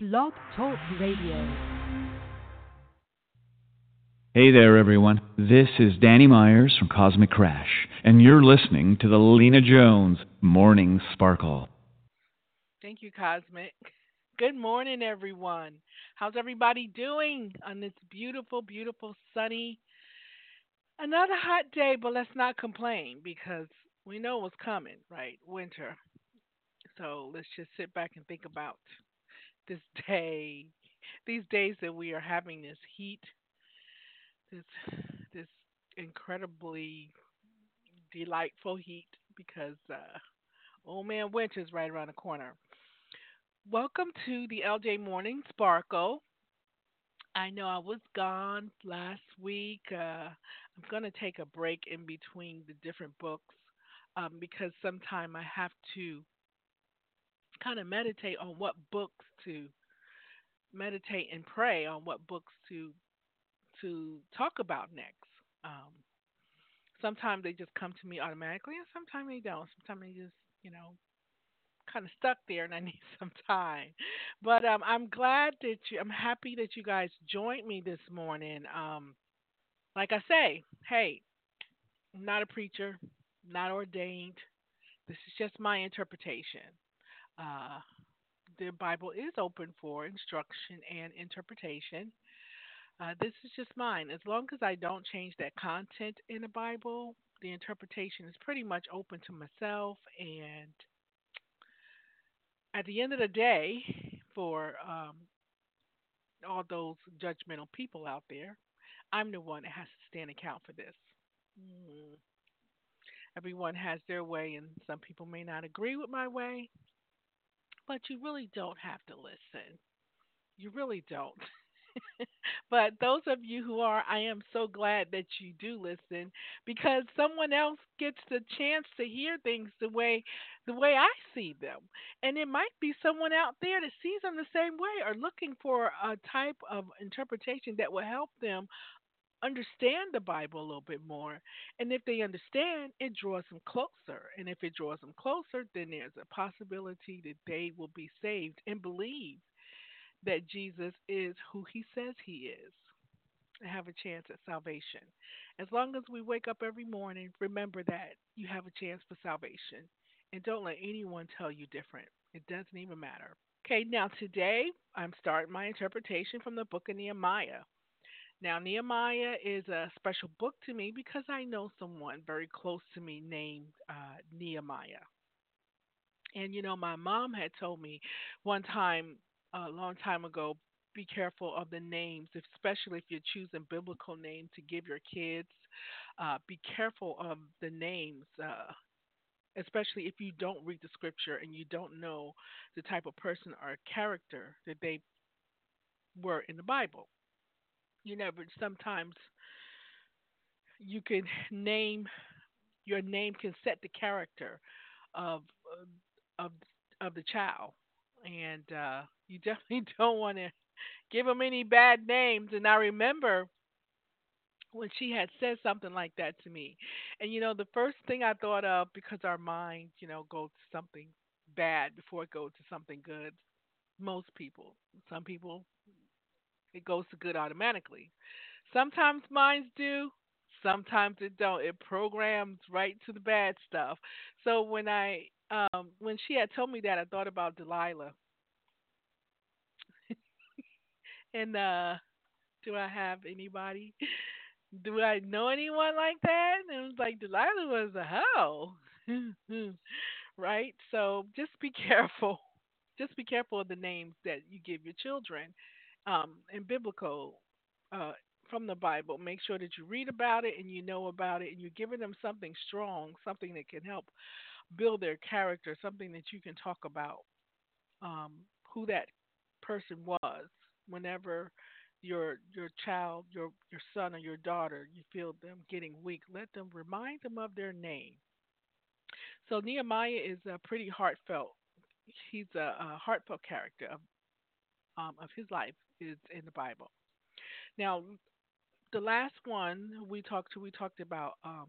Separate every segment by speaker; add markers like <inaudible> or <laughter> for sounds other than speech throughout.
Speaker 1: Blog Talk Radio.
Speaker 2: Hey there, everyone. This is Danny Myers from Cosmic Crash, and you're listening to the Lena Jones Morning Sparkle.
Speaker 3: Thank you, Cosmic. Good morning, everyone. How's everybody doing on this beautiful, beautiful, sunny, another hot day? But let's not complain because we know what's coming, right? Winter. So let's just sit back and think about this day, these days that we are having this heat, this this incredibly delightful heat because uh, old man winter's right around the corner. Welcome to the LJ Morning Sparkle. I know I was gone last week. Uh, I'm going to take a break in between the different books um, because sometime I have to kind of meditate on what books to meditate and pray on what books to to talk about next. Um, sometimes they just come to me automatically, and sometimes they don't. Sometimes they just, you know, kind of stuck there, and I <laughs> need some time. But um, I'm glad that you. I'm happy that you guys joined me this morning. Um, like I say, hey, I'm not a preacher, not ordained. This is just my interpretation. Uh, the Bible is open for instruction and interpretation. Uh, this is just mine. As long as I don't change that content in the Bible, the interpretation is pretty much open to myself. And at the end of the day, for um, all those judgmental people out there, I'm the one that has to stand account for this. Mm. Everyone has their way, and some people may not agree with my way but you really don't have to listen. You really don't. <laughs> but those of you who are, I am so glad that you do listen because someone else gets the chance to hear things the way the way I see them. And it might be someone out there that sees them the same way or looking for a type of interpretation that will help them understand the Bible a little bit more. And if they understand, it draws them closer. And if it draws them closer, then there's a possibility that they will be saved and believe that Jesus is who he says he is and have a chance at salvation. As long as we wake up every morning, remember that you have a chance for salvation. And don't let anyone tell you different. It doesn't even matter. Okay, now today I'm starting my interpretation from the book of Nehemiah. Now, Nehemiah is a special book to me because I know someone very close to me named uh, Nehemiah. And, you know, my mom had told me one time, a long time ago, be careful of the names, especially if you're choosing biblical names to give your kids. Uh, be careful of the names, uh, especially if you don't read the scripture and you don't know the type of person or character that they were in the Bible you never sometimes you can name your name can set the character of of of the child. And uh you definitely <laughs> don't want to give them any bad names. And i remember when she had said something like that to me. And you know the first thing i thought of because our mind you know goes to something bad before it goes to something good. Most people some people it goes to good automatically. Sometimes minds do, sometimes it don't. It programs right to the bad stuff. So when I um when she had told me that I thought about Delilah. <laughs> and uh do I have anybody? Do I know anyone like that? And it was like Delilah was a hoe. <laughs> right? So just be <laughs> careful. Just be careful of the names that you give your children um, and biblical uh, from the Bible. Make sure that you read about it and you know about it, and you're giving them something strong, something that can help build their character, something that you can talk about um, who that person was. Whenever your your child, your your son or your daughter, you feel them getting weak, let them remind them of their name. So Nehemiah is a pretty heartfelt. He's a, a heartfelt character um, of his life is in the Bible. Now, the last one we talked to, we talked about um,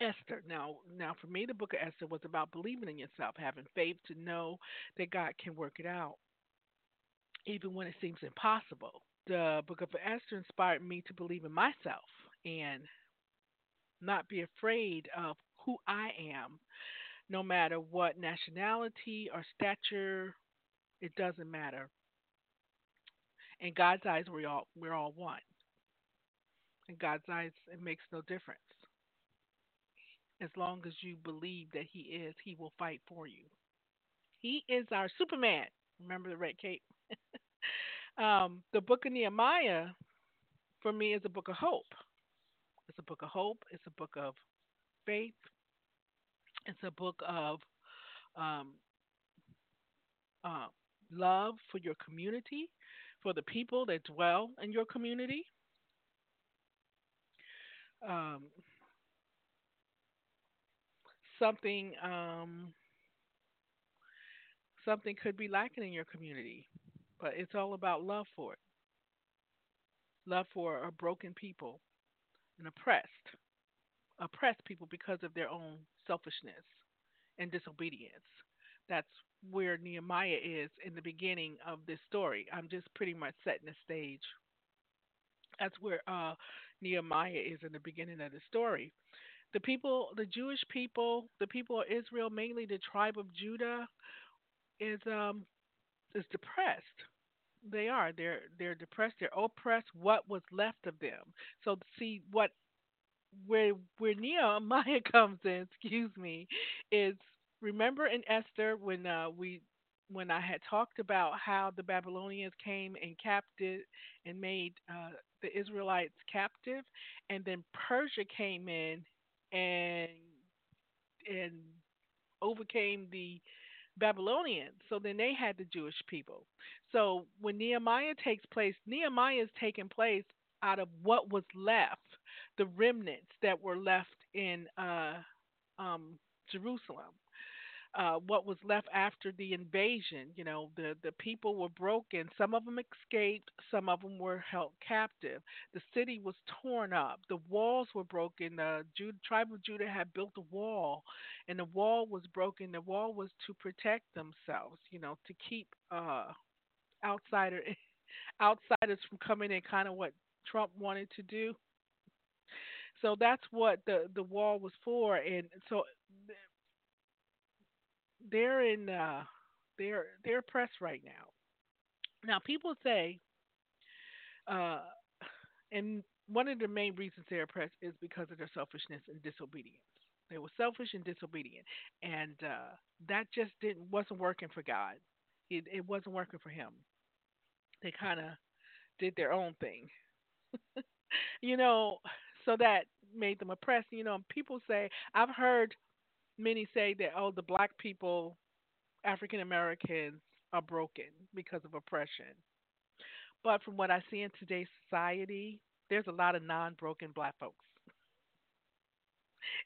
Speaker 3: Esther. Now, now for me, the book of Esther was about believing in yourself, having faith to know that God can work it out. even when it seems impossible. The book of Esther inspired me to believe in myself and not be afraid of who I am, no matter what nationality or stature, it doesn't matter. In God's eyes, we all we're all one. In God's eyes, it makes no difference. As long as you believe that He is, He will fight for you. He is our Superman. Remember the red cape. <laughs> um, the book of Nehemiah, for me, is a book of hope. It's a book of hope. It's a book of faith. It's a book of um, uh, love for your community, for the people that dwell in your community. Um, something um, something could be lacking in your community, but it's all about love for it. Love for a broken people and oppressed, oppressed people because of their own selfishness and disobedience. That's where Nehemiah is in the beginning of this story. I'm just pretty much setting the stage. That's where uh, Nehemiah is in the beginning of the story. The people, the Jewish people, the people of Israel, mainly the tribe of Judah, is um is depressed. They are. They're they're depressed. They're oppressed. What was left of them? So see what where where Nehemiah <laughs> comes in. Excuse me, is remember in Esther when uh, we when I had talked about how the Babylonians came and captive and made uh, the Israelites captive, and then Persia came in and and overcame the Babylonians. So then they had the Jewish people. So when Nehemiah takes place, Nehemiah is taking place out of what was left, the remnants that were left in uh, um, Jerusalem uh, what was left after the invasion. You know, the, the people were broken. Some of them escaped, some of them were held captive. The city was torn up. The walls were broken. The Judah, tribe of Judah had built a wall, and the wall was broken. The wall was to protect themselves, you know, to keep uh, outsider <laughs> outsiders from coming in, kind of what Trump wanted to do. So that's what the the wall was for, and so they're in uh they're they're oppressed right now. Now people say uh and one of the main reasons they're oppressed is because of their selfishness and disobedience. They were selfish and disobedient, and uh, that just didn't wasn't working for God. It, it wasn't working for Him. They kind of did their own thing, <laughs> you know. So that made them oppressed. You know, people say I've heard many say that oh the black people african americans are broken because of oppression. But from what i see in today's society there's a lot of non-broken black folks.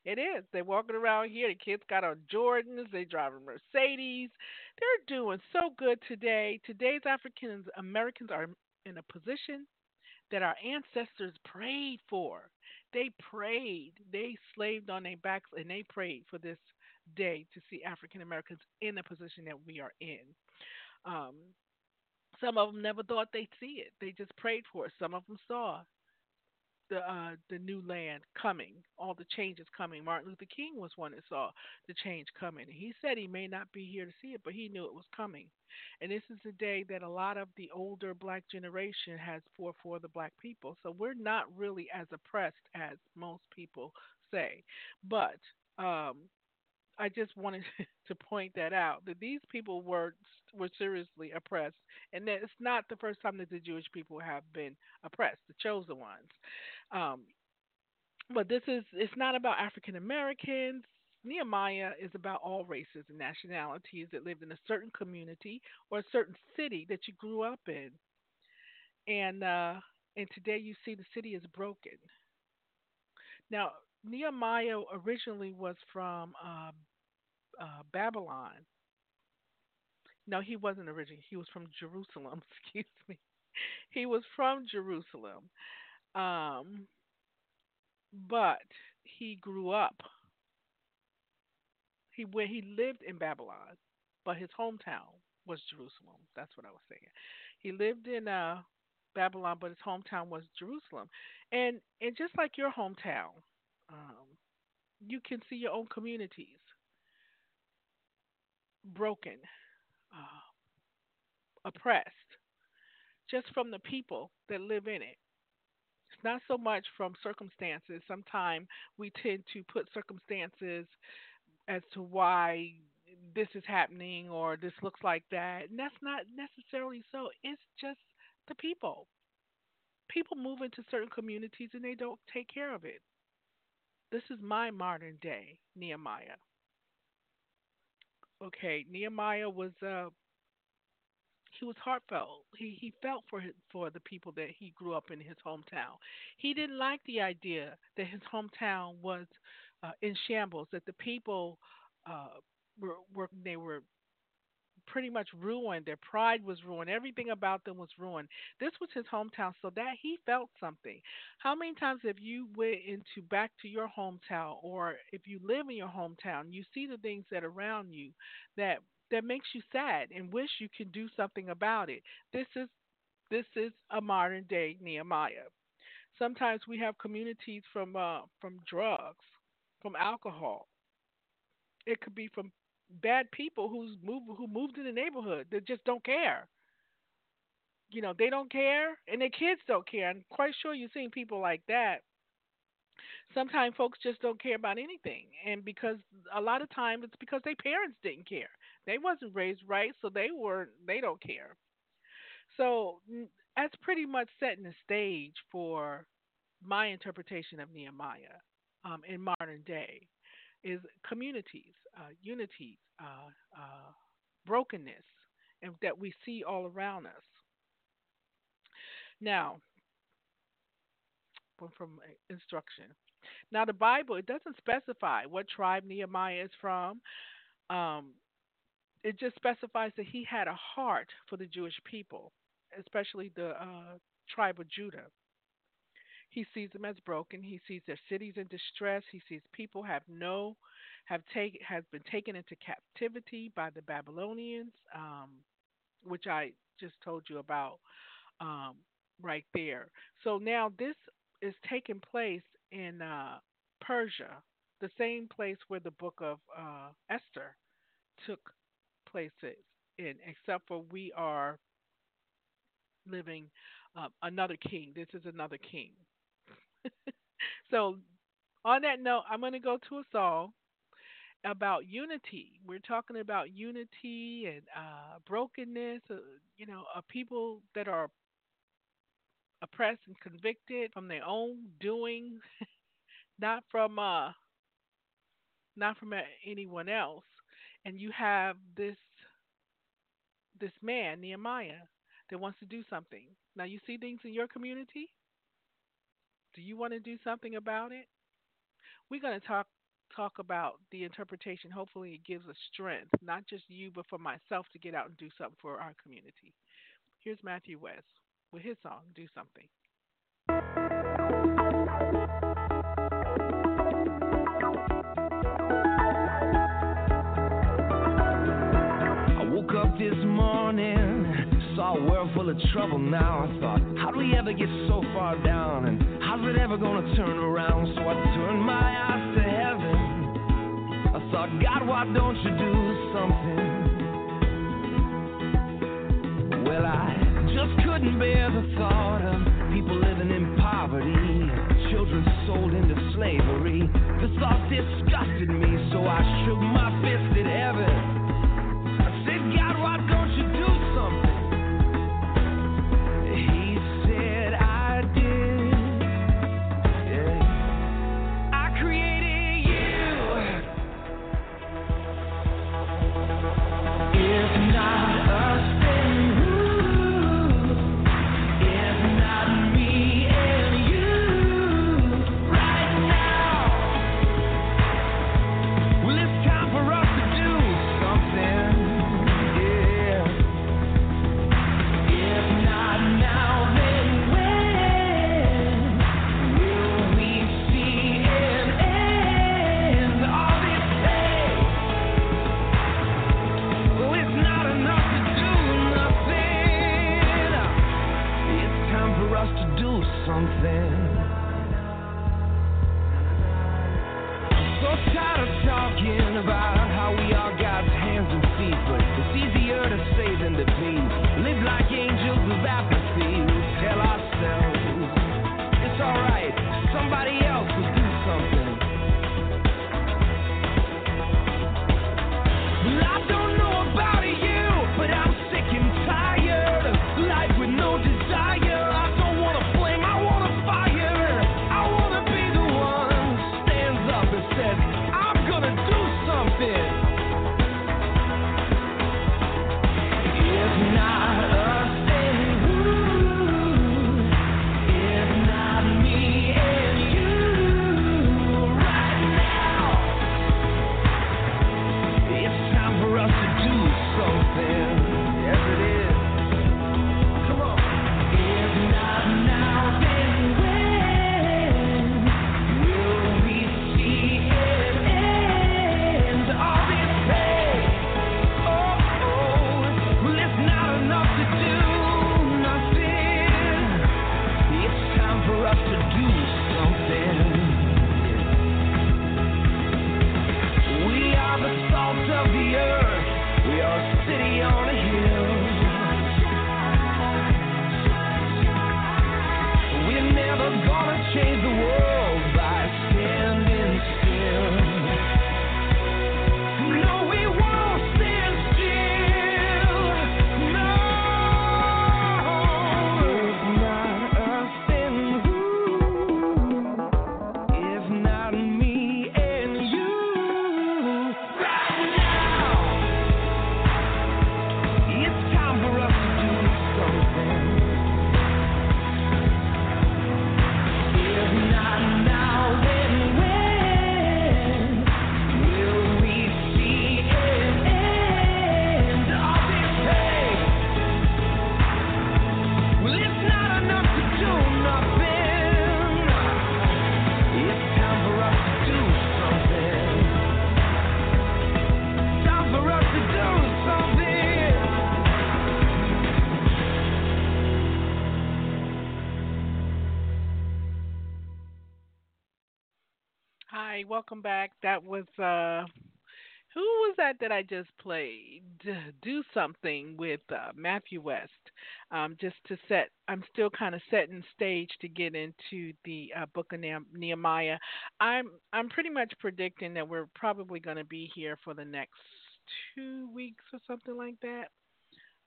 Speaker 3: It is. They're walking around here the kids got on jordans they driving mercedes. They're doing so good today. Today's african americans are in a position that our ancestors prayed for they prayed. They slaved on their backs and they prayed for this day to see African Americans in the position that we are in. Um, some of them never thought they'd see it. They just prayed for it. Some of them saw the uh, the new land coming, all the changes coming. Martin Luther King was one that saw the change coming. He said he may not be here to see it, but he knew it was coming. And this is the day that a lot of the older black generation has fought for the black people. So we're not really as oppressed as most people say. But um, I just wanted <laughs> to point that out that these people were were seriously oppressed, and that it's not the first time that the Jewish people have been oppressed, the chosen ones. Um, but this is it's not about African Americans. Nehemiah is about all races and nationalities that lived in a certain community or a certain city that you grew up in. And uh, and today you see the city is broken. Now Nehemiah originally was from uh, uh, Babylon. No, he wasn't originally. He was from Jerusalem. <laughs> Excuse me. He was from Jerusalem. Um, but he grew up. He where he lived in Babylon, but his hometown was Jerusalem. That's what I was saying. He lived in uh, Babylon, but his hometown was Jerusalem. And and just like your hometown, um, you can see your own communities broken, uh, oppressed, just from the people that live in it. Not so much from circumstances. Sometimes we tend to put circumstances as to why this is happening or this looks like that. And that's not necessarily so. It's just the people. People move into certain communities and they don't take care of it. This is my modern day Nehemiah. Okay, Nehemiah was uh he was heartfelt. He he felt for his, for the people that he grew up in his hometown. He didn't like the idea that his hometown was uh, in shambles. That the people uh, were, were they were pretty much ruined. Their pride was ruined. Everything about them was ruined. This was his hometown, so that he felt something. How many times have you went into back to your hometown, or if you live in your hometown, you see the things that around you that that makes you sad and wish you could do something about it. This is this is a modern day Nehemiah. Sometimes we have communities from uh, from drugs, from alcohol. It could be from bad people who's moved who moved in the neighborhood that just don't care. You know, they don't care and their kids don't care. I'm quite sure you've seen people like that. Sometimes folks just don't care about anything. And because a lot of times it's because their parents didn't care. They wasn't raised right, so they were they don't care. So that's pretty much setting the stage for my interpretation of Nehemiah um, in modern day is communities, uh, unity, uh, uh, brokenness, and that we see all around us. Now, from instruction. Now, the Bible it doesn't specify what tribe Nehemiah is from. Um, it just specifies that he had a heart for the Jewish people, especially the uh, tribe of Judah. He sees them as broken. He sees their cities in distress. He sees people have no have take has been taken into captivity by the Babylonians, um, which I just told you about um, right there. So now this is taking place in uh, Persia, the same place where the book of uh, Esther took places in, except for we are living uh, another king. This is another king. <laughs> so, on that note, I'm going to go to a song about unity. We're talking about unity and uh, brokenness, uh, you know, of people that are oppressed and convicted from their own doing, <laughs> not from uh, not from anyone else. And you have this this man Nehemiah that wants to do something. Now you see things in your community. Do you want to do something about it? We're going to talk talk about the interpretation. Hopefully, it gives us strength, not just you, but for myself to get out and do something for our community. Here's Matthew West with his song, Do Something.
Speaker 4: I woke up this morning, saw a world full of trouble now. I thought, how do we ever get so far down? And how's it ever gonna turn around? So I turned my eyes to heaven. I thought, God, why don't you do something? Well, I just couldn't bear the thought of people living in poverty, children sold into slavery. The thought disgusted me, so I shook my
Speaker 3: That was uh who was that that I just played? Do something with uh, Matthew West. Um, just to set, I'm still kind of setting stage to get into the uh, book of Nehemiah. I'm I'm pretty much predicting that we're probably going to be here for the next two weeks or something like that.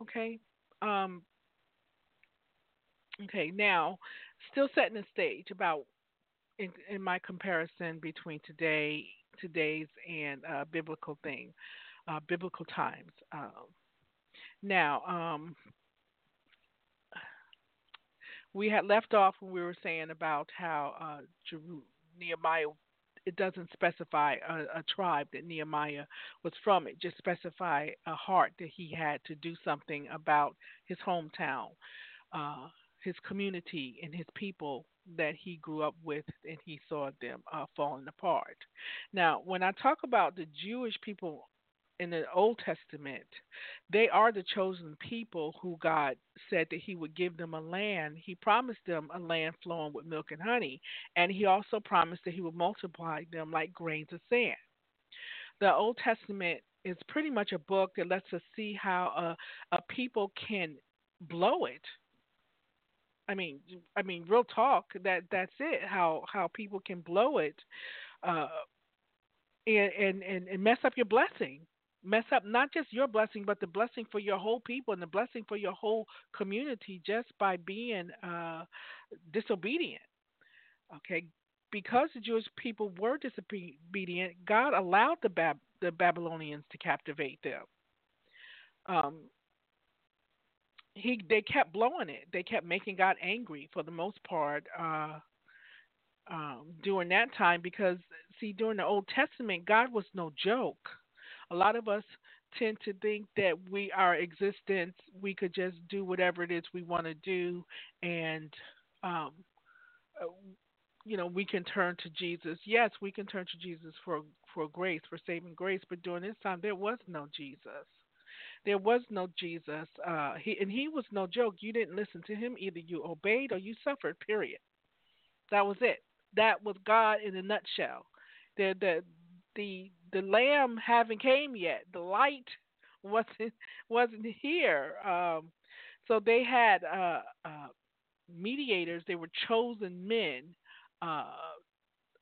Speaker 3: Okay. Um, okay. Now, still setting the stage about in, in my comparison between today, today's and uh, biblical thing, uh, biblical times. Um, now, um, we had left off when we were saying about how uh, Jeru- Nehemiah. It doesn't specify a, a tribe that Nehemiah was from. It just specify a heart that he had to do something about his hometown, uh, his community, and his people that he grew up with and he saw them uh, falling apart. Now, when I talk about the Jewish people in the Old Testament, they are the chosen people who God said that he would give them a land. He promised them a land flowing with milk and honey, and he also promised that he would multiply them like grains of sand. The Old Testament is pretty much a book that lets us see how a, a people can blow it I mean, I mean, real talk. That that's it. How how people can blow it, uh, and and and, mess up your blessing. Mess up not just your blessing, but the blessing for your whole people and the blessing for your whole community just by being uh, disobedient. Okay, because the Jewish people were disobedient, God allowed the Bab- the Babylonians to captivate them. Um, he they kept blowing it. They kept making God angry for the most part uh, um, during that time because see during the Old Testament God was no joke. A lot of us tend to think that we our existence we could just do whatever it is we want to do and um, you know we can turn to Jesus. Yes, we can turn to Jesus for for grace, for saving grace, but during this time there was no Jesus. There was no Jesus. Uh, he and he was no joke. You didn't listen to him. Either you obeyed or you suffered. Period. That was it. That was God in a nutshell. The the the the lamb haven't came yet. The light <laughs> wasn't wasn't here. Um, so they had uh, uh, mediators. They were chosen men. Uh,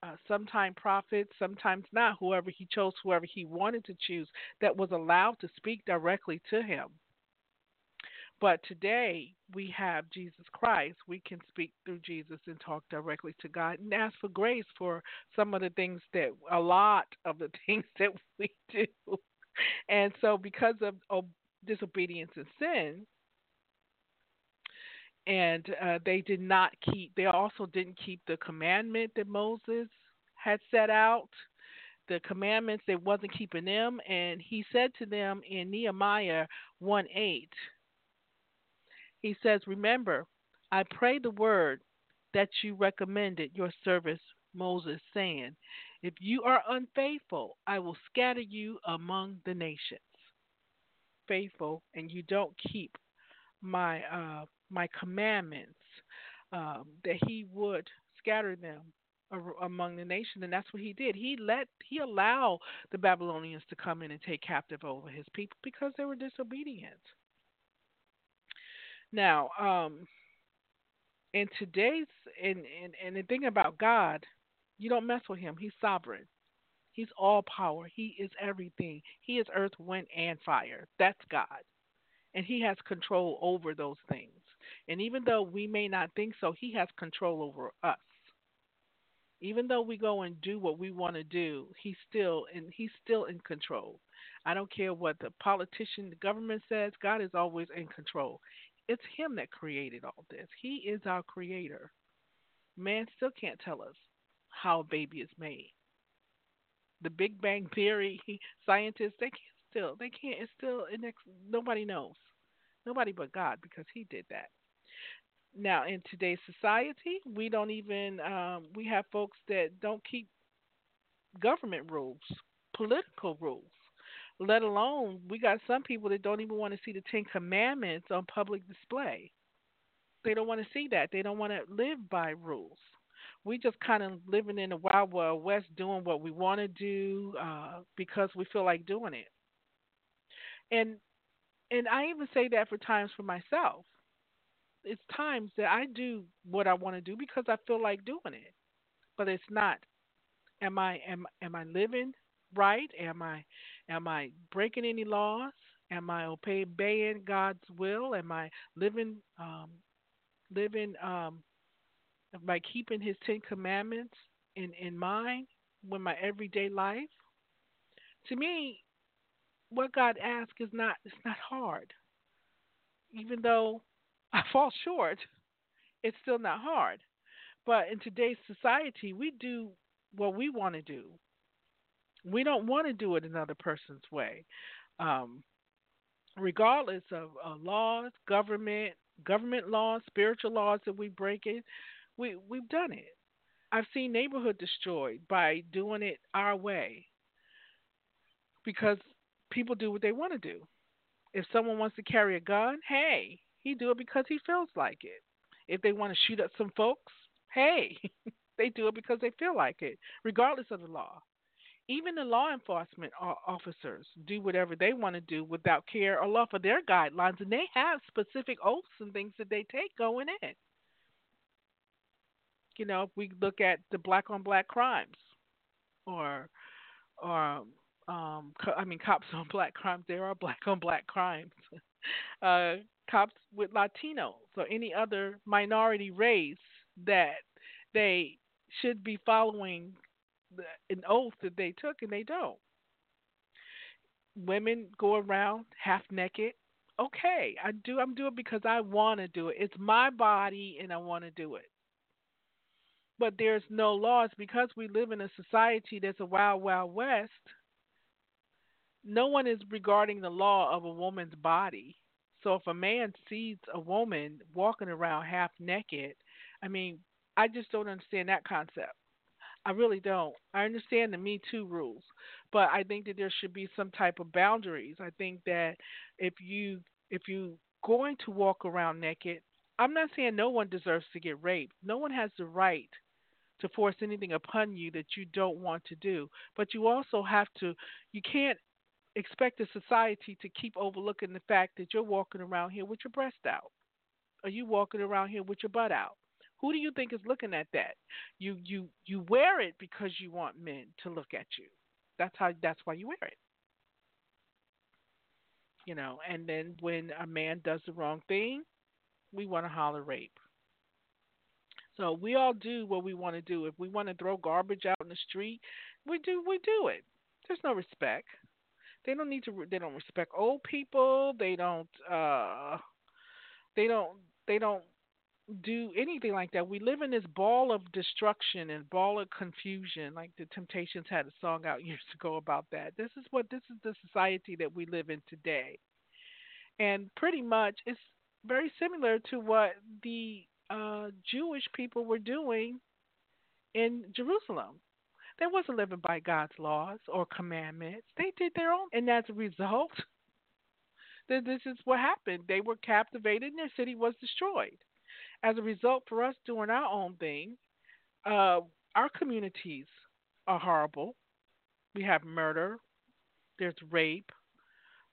Speaker 3: uh, sometimes prophets, sometimes not. Whoever he chose, whoever he wanted to choose, that was allowed to speak directly to him. But today we have Jesus Christ. We can speak through Jesus and talk directly to God and ask for grace for some of the things that, a lot of the <laughs> things that we do. And so, because of, of disobedience and sin, and uh, they did not keep, they also didn't keep the commandment that Moses had set out. The commandments, they wasn't keeping them. And he said to them in Nehemiah 1 8, he says, Remember, I pray the word that you recommended your service Moses, saying, If you are unfaithful, I will scatter you among the nations. Faithful, and you don't keep my uh, my commandments, um, that he would scatter them among the nations, and that's what he did. He let he allowed the Babylonians to come in and take captive over his people because they were disobedient. Now, um, in today's and and and the thing about God, you don't mess with him. He's sovereign. He's all power. He is everything. He is earth, wind, and fire. That's God. And he has control over those things. And even though we may not think so, he has control over us. Even though we go and do what we want to do, he's still and he's still in control. I don't care what the politician, the government says, God is always in control. It's Him that created all this. He is our creator. Man still can't tell us how a baby is made. The Big Bang Theory <laughs> scientists they can't still they can't it's still next nobody knows. Nobody but God because He did that. Now in today's society, we don't even um, we have folks that don't keep government rules, political rules let alone we got some people that don't even want to see the Ten Commandments on public display. They don't want to see that. They don't want to live by rules. We just kind of living in the wild wild west, doing what we want to do uh, because we feel like doing it. And and I even say that for times for myself. It's times that I do what I want to do because I feel like doing it, but it's not. Am I am am I living right? Am I am I breaking any laws? Am I obeying God's will? Am I living um, living um, by keeping His Ten Commandments in in mind with my everyday life? To me, what God asks is not it's not hard. Even though I fall short, it's still not hard. But in today's society, we do what we want to do. We don't want to do it another person's way. Um, regardless of uh, laws, government, government laws, spiritual laws that we break it, we we've done it. I've seen neighborhood destroyed by doing it our way because people do what they want to do. If someone wants to carry a gun, hey, he do it because he feels like it. If they want to shoot at some folks, hey, <laughs> they do it because they feel like it, regardless of the law even the law enforcement officers do whatever they want to do without care or love for their guidelines, and they have specific oaths and things that they take going in. You know, if we look at the black on black crimes, or, or um, I mean, cops <laughs> on black crimes, there are black on black crimes. <laughs> uh, cops with Latinos or any other minority race that they should be following an oath that they took and they don't. Women go around half naked. Okay, I do. I'm doing it because I want to do it. It's my body and I want to do it. But there's no laws because we live in a society that's a wild, wild west. No one is regarding the law of a woman's body. So if a man sees a woman walking around half naked, I mean, I just don't understand that concept. I really don't. I understand the Me Too rules, but I think that there should be some type of boundaries. I think that if you if you're going to walk around naked, I'm not saying no one deserves to get raped. No one has the right to force anything upon you that you don't want to do. But you also have to, you can't expect a society to keep overlooking the fact that you're walking around here with your breast out. Are you walking around here with your butt out? Who do you think is looking at that? You you you wear it because you want men to look at you. That's how that's why you wear it. You know, and then when a man does the wrong thing, we want to holler rape. So we all do what we want to do. If we want to throw garbage out in the street, we do we do it. There's no respect. They don't need to. They don't respect old people. They don't. uh They don't. They don't do anything like that. We live in this ball of destruction and ball of confusion. Like the Temptations had a song out <laughs> years ago about that. This is what this is the society that we live in today. And pretty much it's very similar to what the uh, Jewish people were doing in Jerusalem. They wasn't living by God's laws or commandments. They did their own, and as a result, <laughs> this is what happened. They were captivated, and their city was destroyed. As a result, for us doing our own thing, uh, our communities are horrible. We have murder, there's rape,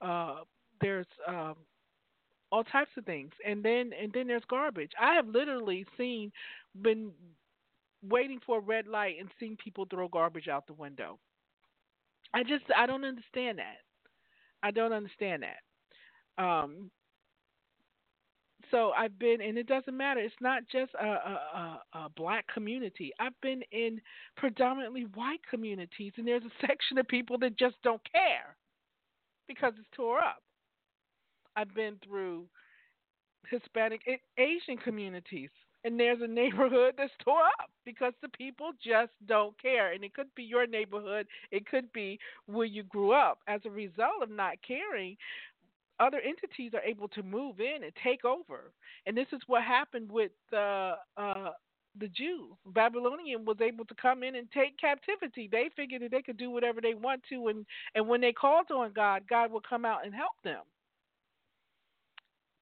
Speaker 3: uh, there's um, all types of things, and then and then there's garbage. I have literally seen been waiting for a red light and seeing people throw garbage out the window. I just I don't understand that. I don't understand that. Um, so I've been, and it doesn't matter. It's not just a, a, a, a black community. I've been in predominantly white communities, and there's a <laughs> section of people that just don't care because it's tore up. I've been through Hispanic, Asian communities, and there's a neighborhood that's tore up because the people just don't care. And it could be your neighborhood, it could be where you grew up. As a result of not caring, other entities are able to move in and take over. And this is what happened with the uh, the Jews. Babylonian was able to come in and take captivity. They figured that they could do whatever they want to, and and when they called on God, God would come out and help them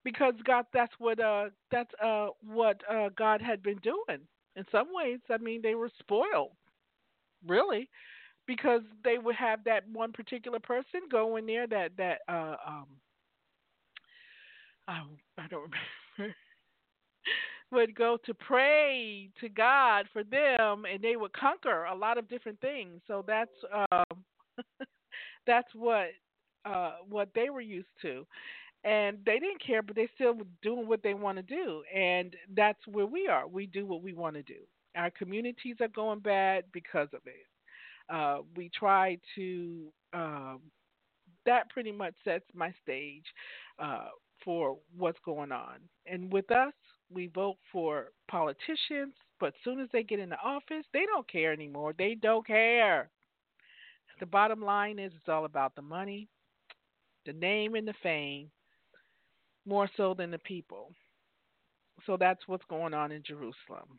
Speaker 3: because God that's what uh that's uh what uh God had been doing. In some ways, I mean they were spoiled. Really. Because they would have that one particular person go in there that that uh um I, I don't <laughs> remember would go to pray to God for them and they would conquer a lot of different things. So that's um <laughs> that's what uh what they were used to and they didn't care, but they still doing what they want to do, and that's where we are. We do what we want to do. Our communities are going bad because of it. Uh, we try to. Um, that pretty much sets my stage uh, for what's going on. And with us, we vote for politicians, but soon as they get into office, they don't care anymore. They don't care. The bottom line is it's all about the money, the name, and the fame, more so than the people. So that's what's going on in Jerusalem.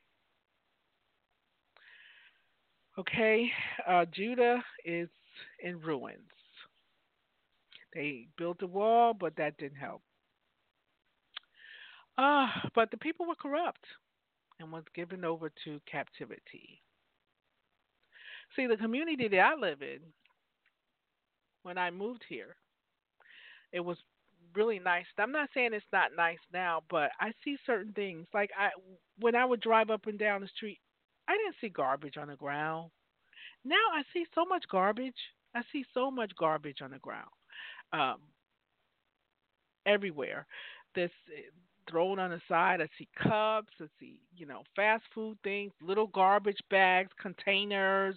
Speaker 3: Okay, uh, Judah is in ruins. They built a wall, but that didn't help. Uh, but the people were corrupt and was given over to captivity. See, the community that I live in, when I moved here, it was really nice. I'm not saying it's not nice now, but I see certain things. Like I when I would drive up and down the street, I didn't see garbage on the ground. Now I see so much garbage. I see so much garbage on the ground. Um everywhere. This thrown on the side. I see cups. I see, you know, fast food things, little garbage bags, containers,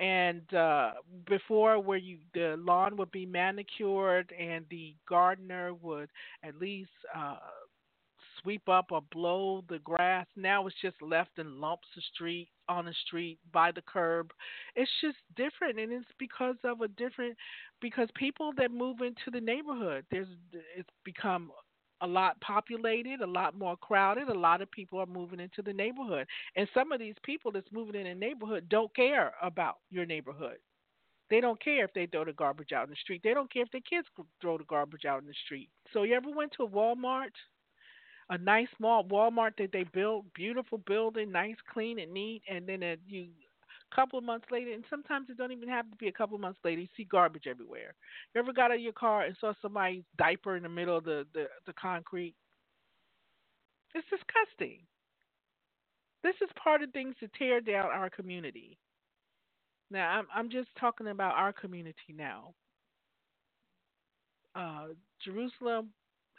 Speaker 3: and uh, before where you the lawn would be manicured and the gardener would at least uh, sweep up or blow the grass. Now it's just left in lumps the street on the street by the curb. It's just different, and it's because of a different because people that move into the neighborhood. There's it's become a lot populated, a lot more crowded. A lot of people are moving into the neighborhood. And some of these people that's moving in a neighborhood don't care about your neighborhood. They don't care if they throw the garbage out in the street. They don't care if their kids throw the garbage out in the street. So you ever went to a Walmart? a nice small Walmart that they built, beautiful building, nice, clean and neat, and then a, you couple of months later, and sometimes it don't even have to be a couple of months later. You see garbage everywhere. You ever got out of your car and saw somebody's diaper in the middle of the the, the concrete? It's disgusting. This is part of things to tear down our community. Now, I'm I'm just talking about our community now. Uh, Jerusalem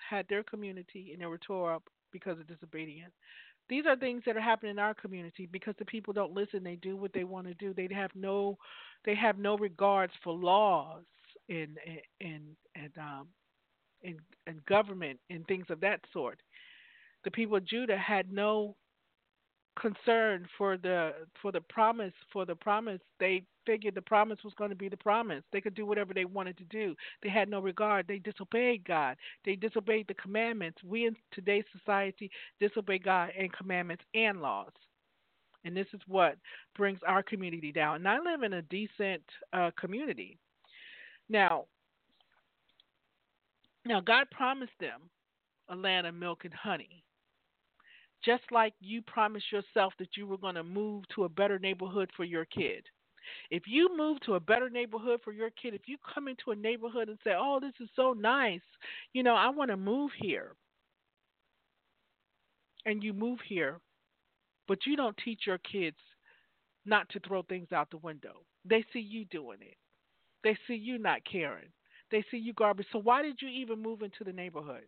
Speaker 3: had their community and they were tore up because of disobedience. These are things that are happening in our community because the people don't listen. They do what they want to do. They have no, they have no regards for laws and and and um, and, and government and things of that sort. The people of Judah had no concern for the for the promise for the promise. They figured the promise was going to be the promise. They could do whatever they wanted to do. They had no regard. They disobeyed god. They disobeyed the commandments. We in today's society disobey god and commandments and laws. And this is what brings our community down. And i live in a decent uh, community. Now now god promised them a land of milk and honey just like you promised yourself that you were going to move to a better neighborhood for your kid. If you move to a better neighborhood for your kid, if you come into a neighborhood and say, "Oh, this is so nice. You know, I want to move here." And you move here, but you don't teach your kids not to throw things out the window. They see you doing it. They see you not caring. They see you garbage. So why did you even move into the neighborhood?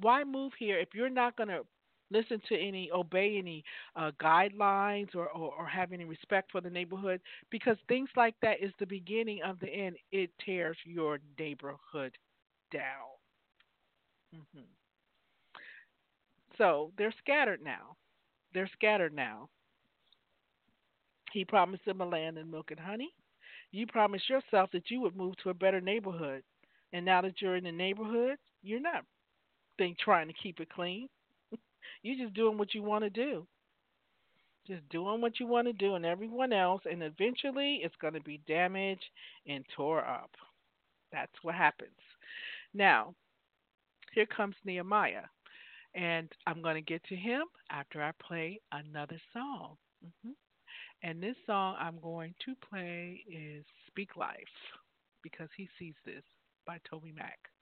Speaker 3: Why move here if you're not going to listen to any, obey any uh, guidelines, or, or, or have any respect for the neighborhood, because things like that is the beginning of the end. It tears your neighborhood down. Mm-hmm. So they're scattered now. They're scattered now. He promised them a land and milk and honey. You promised yourself that you would move to a better neighborhood. And now that you're in the neighborhood, you're not think trying to keep it clean. You're just doing what you want to do. Just doing what you want to do, and everyone else, and eventually it's going to be damaged and tore up. That's what happens. Now, here comes Nehemiah, and I'm going to get to him after I play another song. Mm-hmm. And this song I'm going to play is Speak Life because he sees this by TobyMac.
Speaker 4: Some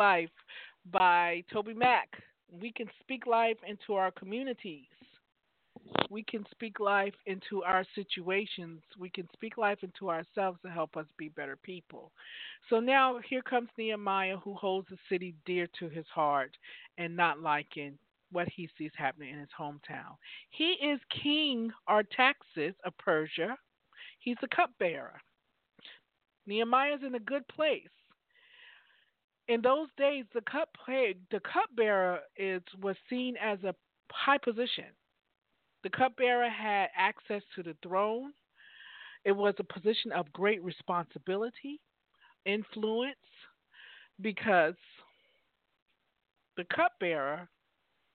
Speaker 4: Life
Speaker 3: by TobyMac. We can speak life into our communities. We can speak life into our situations. We can speak life into ourselves to help us be better people. So now here comes Nehemiah, who holds the city dear to his heart and not liking what he sees happening in his hometown. He is King Artaxerxes of Persia. He's the cupbearer. Nehemiah's in a good place in those days, the cup the cupbearer is was seen as a high position. The cupbearer had access to the throne. It was a position of great responsibility, influence, because the cupbearer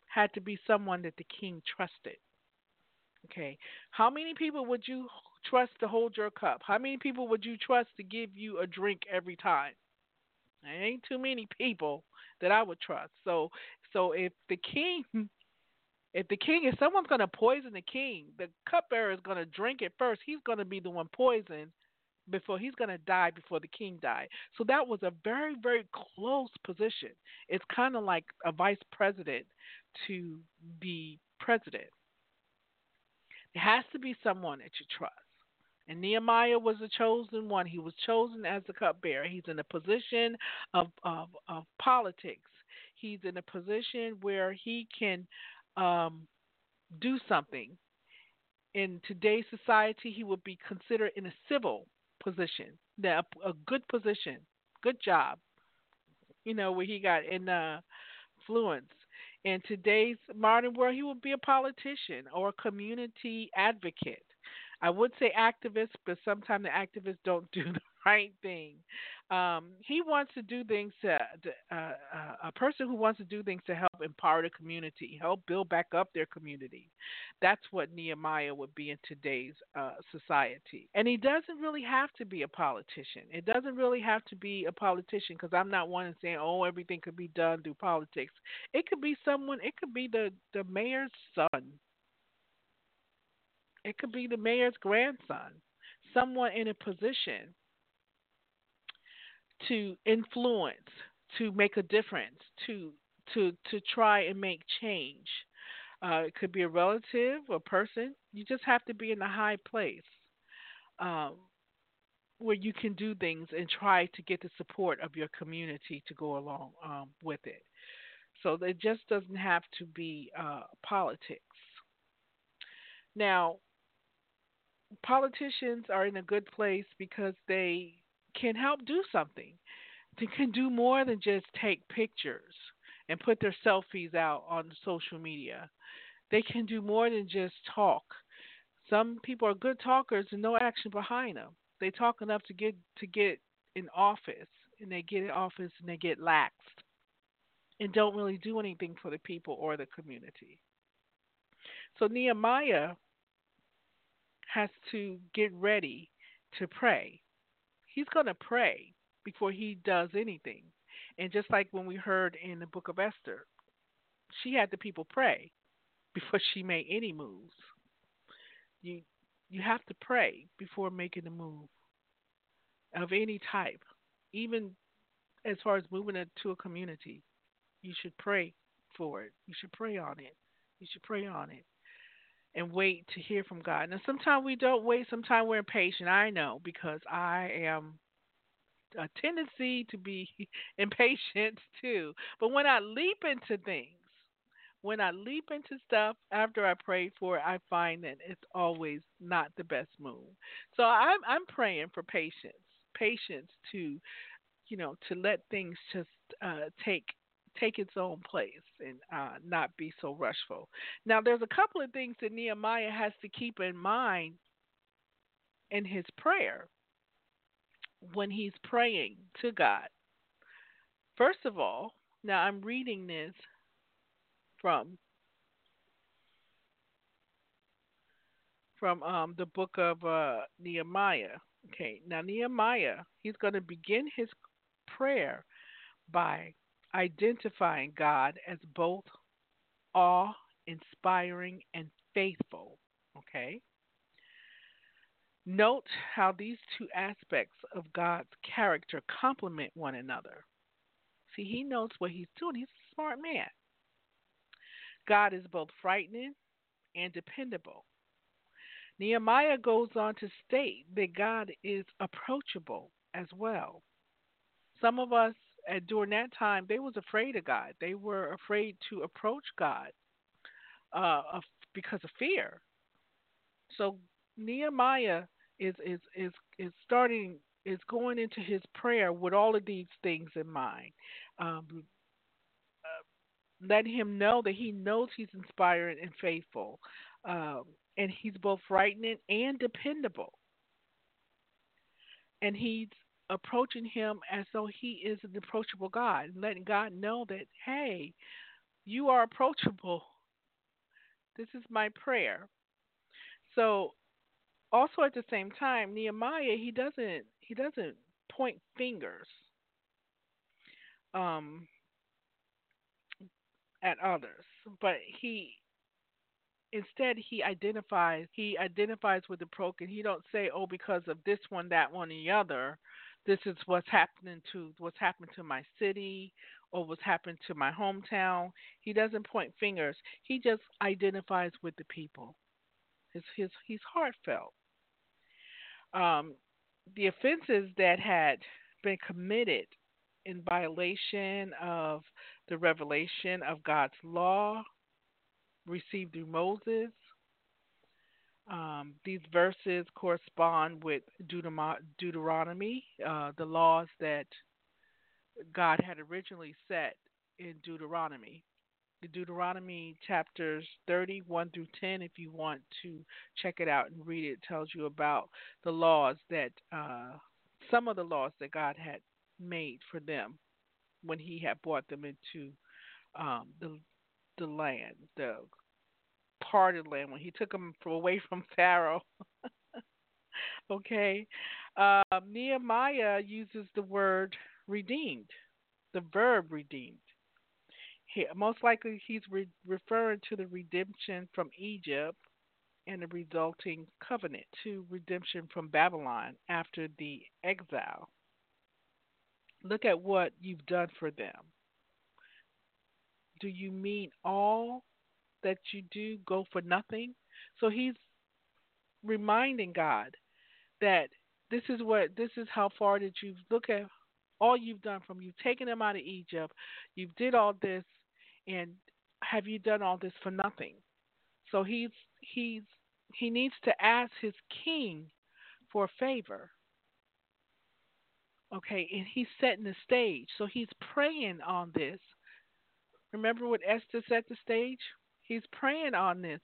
Speaker 3: had to be someone that the king trusted. Okay, how many people would you trust to hold your cup? How many people would you trust to give you a drink every time? There ain't too many people that I would trust. So so if the king if the king if someone's gonna poison the king, the cupbearer is gonna drink it first. He's gonna be the one poisoned before he's gonna die before the king died. So that was a very, very close position. It's kinda like a vice president to be president. It has to be someone that you trust. And Nehemiah was a chosen one. He was chosen as the cupbearer. He's in a position of, of, of politics. He's in a position where he can um, do something. In today's society, he would be considered in a civil position, a, a good position, good job. You know, where he got in influence. In today's modern world, he would be a politician or a community advocate. I would say activist, but sometimes the activists don't <laughs> do the right thing. Um, he wants to do things to, to uh, uh, a person who wants to do things to help empower the community, help build back up their community. That's what Nehemiah would be in today's uh, society. And he doesn't really have to be a politician. It doesn't really have to be a politician because I'm not one saying, oh, everything could be done through politics. It could be someone. It could be the the mayor's son it could be the mayor's grandson, someone in a position to influence, to make a difference, to to to try and make change. Uh, it could be a relative, a person. You just have to be in a high place um, where you can do things and try to get the support of your community to go along um, with it. So it just doesn't have to be uh, politics. Now, politicians are in a good place because they can help do something. They can do more than just take pictures and put their selfies out on social media. They can do more than just talk. Some people are good talkers and no action behind them. They talk enough to get to get in office, and they get in office and they get laxed, and don't really do anything for the people or the community. So Nehemiah has to get ready to pray. He's going to pray before he does anything. And just like when we heard in the book of Esther, she had the people pray <laughs> before she made any moves. You you have to pray before making a move of any type, even as far as moving it to a community. You should pray for it. You should pray on it. You should pray on it and wait to hear from God. Now, sometimes we don't wait. Sometimes we're impatient. I know because I am a tendency to be <laughs> impatient too. But when I leap into things, when I leap into stuff after I pray for it, I find that it's always not the best move. So I'm I'm praying for patience, patience to, you know, to let things just uh, take take its own place and uh, not be so rushful. Now, there's a couple of things that Nehemiah has to keep in mind in his prayer when he's praying to God. First of all, now I'm reading this from from um, the book of uh, Nehemiah. Okay, now Nehemiah, he's going to begin his prayer by identifying God as both awe inspiring and faithful. Okay? Note how these two aspects of God's character complement one another. See, he knows what he's doing. He's a smart man. God is both frightening and dependable. Nehemiah goes on to state that God is approachable as well. Some of us at, during that time they was afraid of God. They were afraid to approach God uh, of, because of fear. So Nehemiah is is is is starting is going into his prayer with all of these things in mind. Um, uh, let him know that he knows he's inspired and faithful, um, and he's both frightening and dependable. And he's approaching him as though he is an approachable God, letting God know that, hey, you are approachable. This is my prayer. So also at the same time, Nehemiah he doesn't he doesn't point fingers um, at others, but he instead he identifies he identifies with the broken. He don't say, "Oh, because of this one, that one, and the other, this is what's happening to what's happened to my city or what's happened to my hometown." He doesn't point fingers. He just identifies with the people. His his he's heartfelt um, the offenses that had been committed in violation of the revelation of God's law received through Moses. Um, these verses correspond with Deuteronomy, uh, the laws that God had originally set in Deuteronomy. Deuteronomy chapters 31 through 10, if you want to check it out and read it, tells you about the laws that, uh, some of the laws that God had made for them when He had brought them into um, the the land, the parted land, when He took them away from <laughs> Pharaoh. <laughs> okay, uh, Nehemiah uses the word redeemed, the verb redeemed he, most likely, he's re- referring to the redemption from Egypt and the resulting covenant to redemption from Babylon after the exile. Look at what you've done for them. Do you mean all that you do go for nothing? So he's reminding God that this is what this is how far that you've look at all you've done from you've taken them out of Egypt, you've did all this and have you done all this for nothing? So he's he's he needs to ask his king for a favor. Okay, and he's setting the stage. So he's praying on this. Remember what Esther set the stage? He's praying on this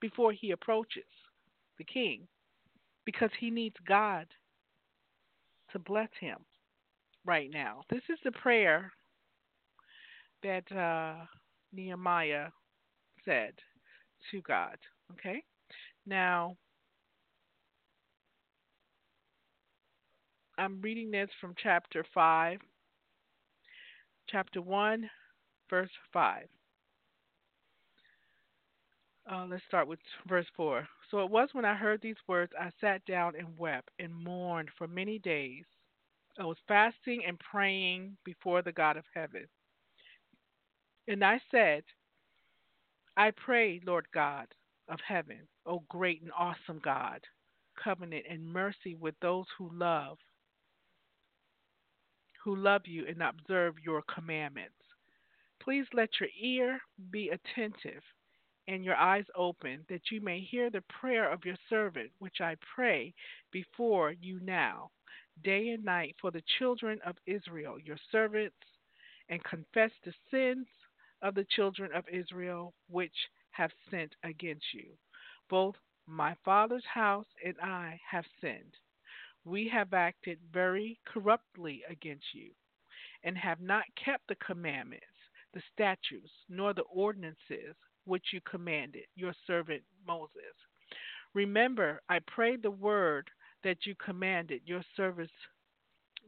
Speaker 3: before he approaches the king because he needs God to bless him right now. This is the prayer that uh, Nehemiah said to God. Okay? Now, I'm reading this from chapter 5, chapter 1, verse 5. Uh, let's start with verse 4. So it was when I heard these words, I sat down and wept and mourned for many days. I was fasting and praying before the God of heaven. And I said, I pray, Lord God of heaven, O great and awesome God, covenant and mercy with those who love, who love you and observe your commandments. Please let your ear be attentive and your eyes open, that you may hear the prayer of your servant, which I pray before you now, day and night, for the children of Israel, your servants, and confess the sins of the children of Israel which have sinned against you. Both my father's house and I have sinned. We have acted very corruptly against you, and have not kept the commandments, the statutes, nor the ordinances which you commanded your servant Moses. Remember, I pray the word that you commanded your servant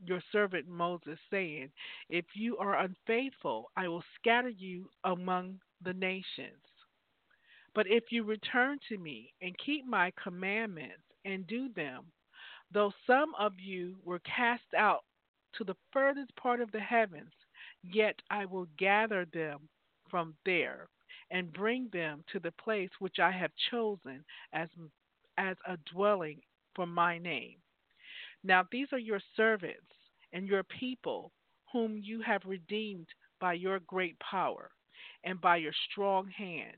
Speaker 3: your servant Moses, saying, If you are unfaithful, I will scatter you among the nations. But if you return to me and keep my commandments and do them. Though some of you were cast out to the furthest part of the heavens, yet I will gather them from there and bring them to the place which I have chosen as, as a dwelling for my name. Now these are your servants and your people, whom you have redeemed by your great power and by your strong hand.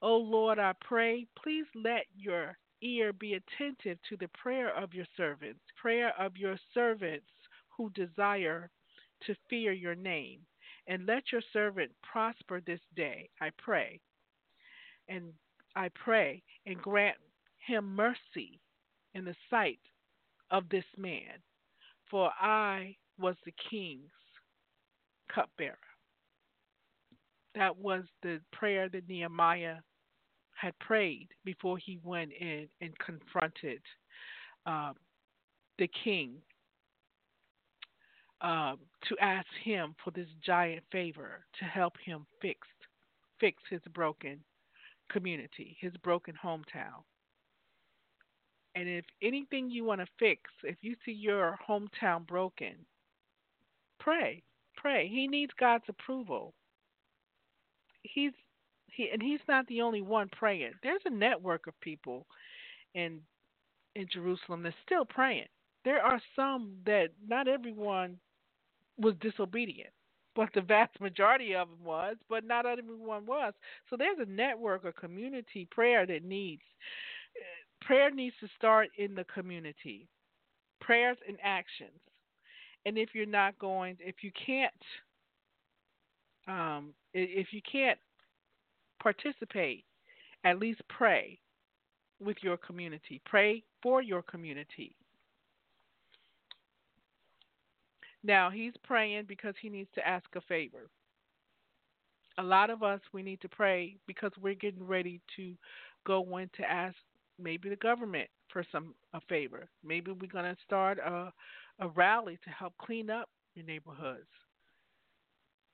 Speaker 3: O Lord, I pray, please let your ear be attentive to the prayer of your servants, prayer of your servants who desire to fear your name. And let your servant prosper this day, I pray. And I pray and grant him mercy in the sight of this man, for I was the king's cupbearer. That was the prayer that Nehemiah had prayed before he went in and confronted um, the king um, to ask him for this giant favor to help him fix fix his broken community, his broken hometown. And if anything you want to fix, if you see your hometown broken, pray. Pray. He needs God's approval. He's he and he's not the only one praying. There's a network of people in in Jerusalem that's still praying. There are some that not everyone was disobedient, but the vast majority of them was, but not everyone was. So there's a network, a community prayer that needs prayer needs to start in the community. Prayers and actions. And if you're not going, if you can't, um, if you can't participate, at least pray with your community. Pray for your community. Now, he's praying because he needs to ask a favor. A lot of us, we need to pray because we're getting ready to go in to ask maybe the government for some a favor. Maybe we're to start a, a rally to help clean up your neighborhoods,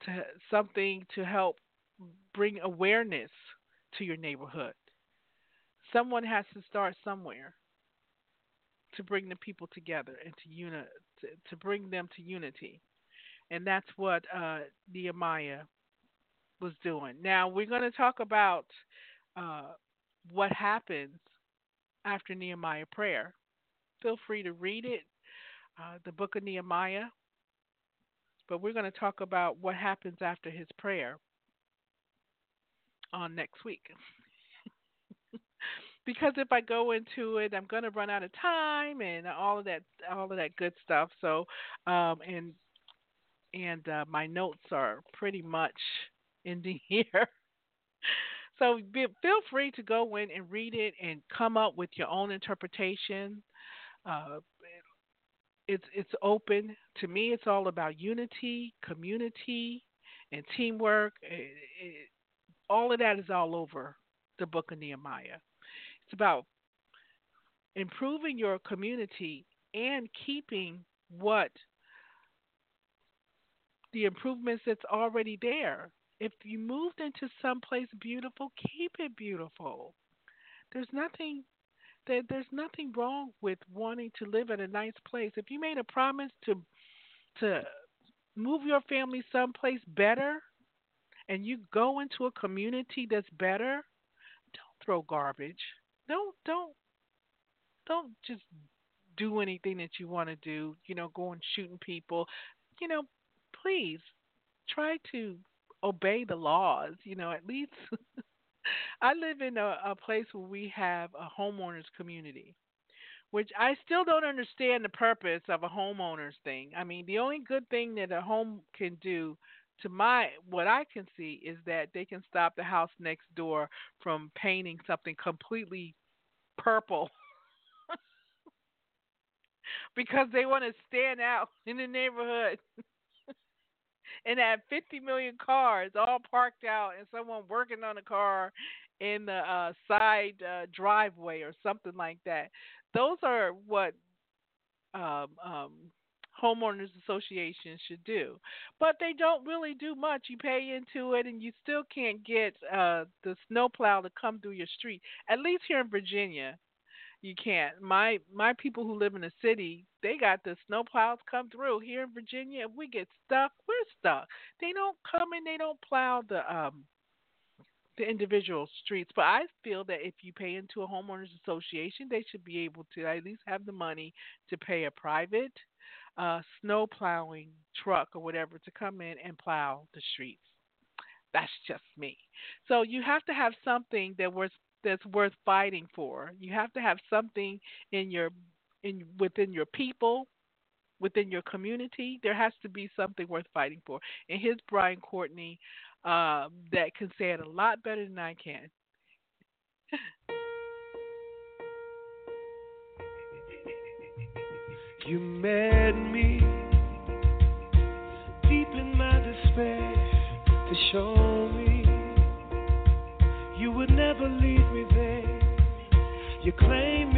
Speaker 3: to something to help bring awareness to your neighborhood. Someone has to start somewhere to bring the people together and to uni- to, bring them to unity. And that's what uh, Nehemiah was doing. Now we're going to talk about uh, what happens after Nehemiah prayer. Feel free to read it, uh, the book of Nehemiah. But we're going to talk about what happens after his prayer on next week. Because if I go into it, I'm going to run out of time and all of that, all of that good stuff. So, um, and and uh, my notes are pretty much <laughs> in the here. so be, feel free to go in and read it and come up with your own interpretation. Uh, it's it's open to me. It's all about unity, community, and teamwork. It, it, all of that is all over the book of Nehemiah. It's about improving your community and keeping what the improvements that's already there. If you moved into someplace beautiful, keep it beautiful. There's nothing there, there's nothing wrong with wanting to live in a nice place. If you made a promise to to move your family someplace better and you go into a community that's better, don't throw garbage don't don't don't just do anything that you want to do. You know, going shooting people. You know, please try to obey the laws. You know, at least <laughs> I live in a, a place where we have a homeowners community, which I still don't understand the purpose of a homeowners thing. I mean, the only good thing that a home can do to my what I can see is that they can stop the house next door from painting something completely purple <laughs> because they want to stand out <laughs> in the neighborhood <laughs> and have 50 million cars all parked out and someone working on a car in the uh, side uh, driveway or something like that. Those are what um, um, homeowners associations should do. But they don't really do much. You pay into it and you still can't get uh the snowplow to come through your street. At least here in Virginia, You can't. My my people who live in the city, they got the snow plows come through. Here in Virginia, if we get stuck, we're stuck. They don't come and they don't plow the um the individual streets. But I feel that if you pay into a homeowners association, they should be able to at least have the money to pay a private uh, snow plowing truck or whatever to come in and plow the streets. That's just me. So you have to have something that was that's worth fighting for. You have to have something in your in within your people, within your community. There has to be something worth fighting for. And here's Brian Courtney uh, that can say it a lot better than I can.
Speaker 5: You met me deep in my despair to show me you would never leave me there. You claim because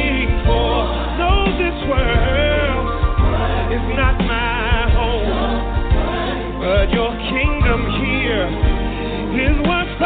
Speaker 5: world is not my home, but your kingdom here is worth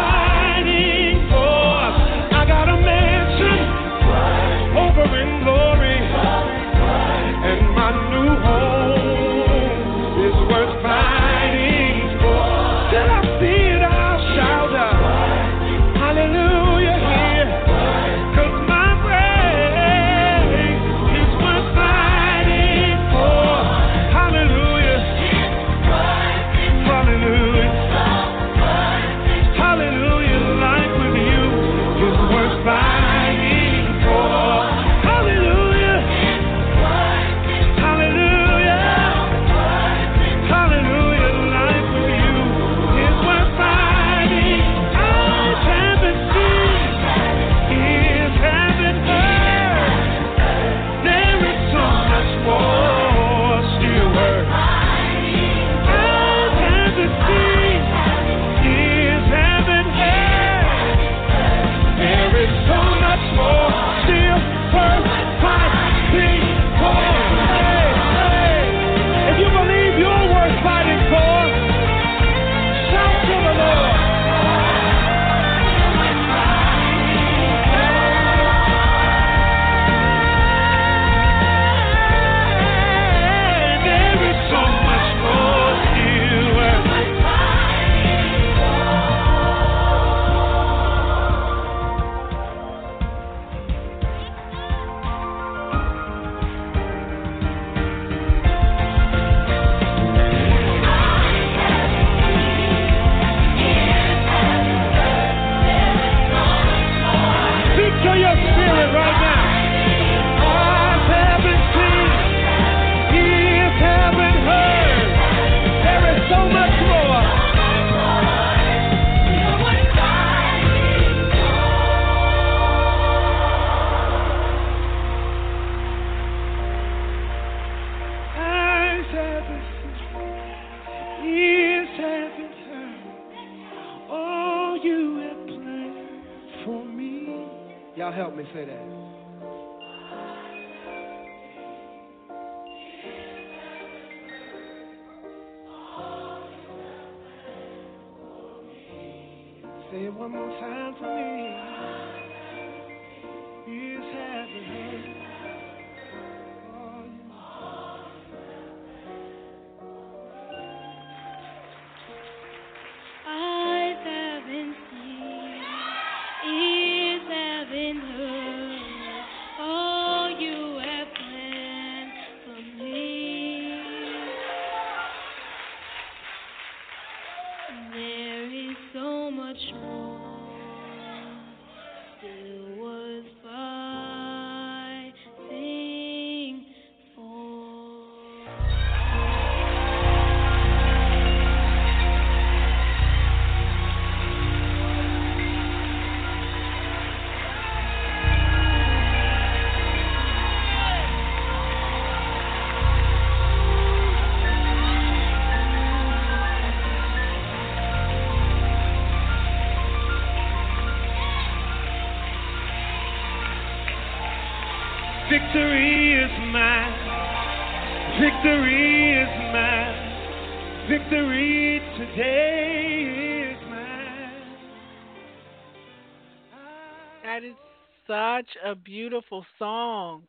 Speaker 3: such a beautiful song.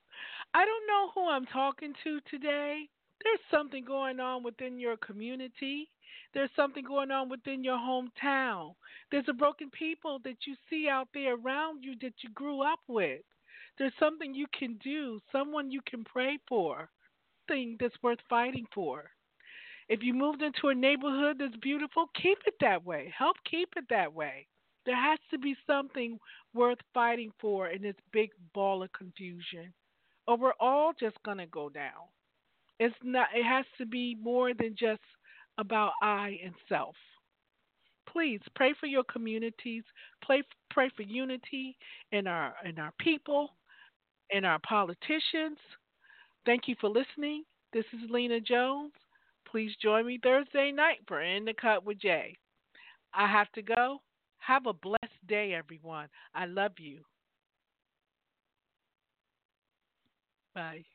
Speaker 3: I don't know who I'm talking to today. There's something going on within your community. There's something going on within your hometown. There's a broken people that you see out there around you that you grew up with. There's something you can do, someone you can pray for, thing that's worth fighting for. If you moved into a neighborhood that's beautiful, keep it that way. Help keep it that way. There has to be something worth fighting for in this big ball of confusion. Or we're all just going to go down. It's not it has to be more than just about I and self. Please pray for your communities, pray pray for unity in our in our people, in our politicians. Thank you for listening. This is Lena Jones. Please join me Thursday night for In the Cut with Jay. I have to go. Have a blessed day, everyone. I love you. Bye.